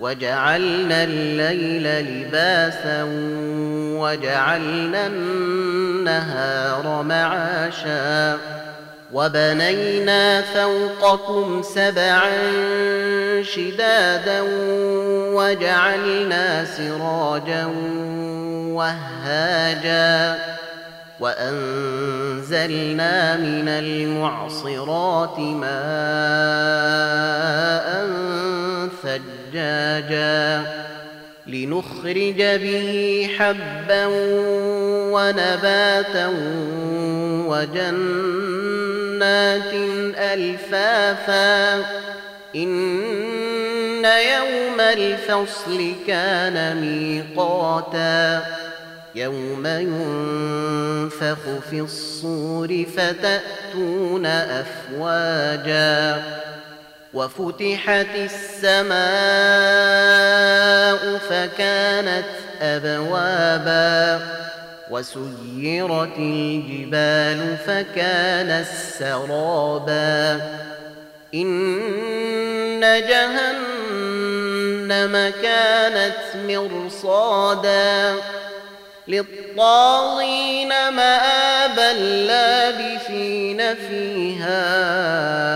وجعلنا الليل لباسا وجعلنا النهار معاشا وبنينا فوقكم سبعا شدادا وجعلنا سراجا وهاجا وأنزلنا من المعصرات ماء ثجاجا لنخرج به حبا ونباتا وجنات ألفافا إن يوم الفصل كان ميقاتا يوم ينفخ في الصور فتأتون أفواجا وفتحت السماء فكانت أبوابا وسيرت الجبال فكانت سرابا إن جهنم كانت مرصادا للطاغين مآبا لابثين فيها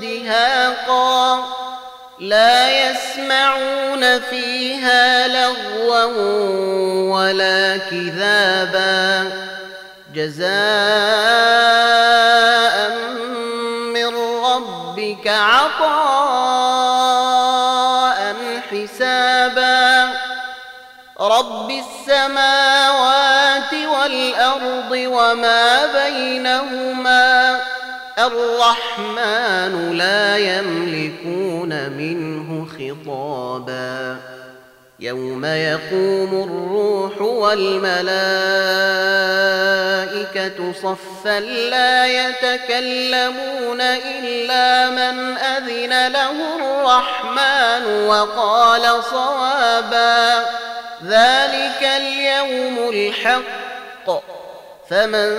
دهاقا لا يسمعون فيها لغوا ولا كذابا. جزاء من ربك عطاء حسابا. رب السماوات والأرض وما بينهما الرحمن لا يملكون منه خطابا. يوم يقوم الروح والملائكة صفا لا يتكلمون إلا من أذن له الرحمن وقال صوابا. ذلك اليوم الحق. فمن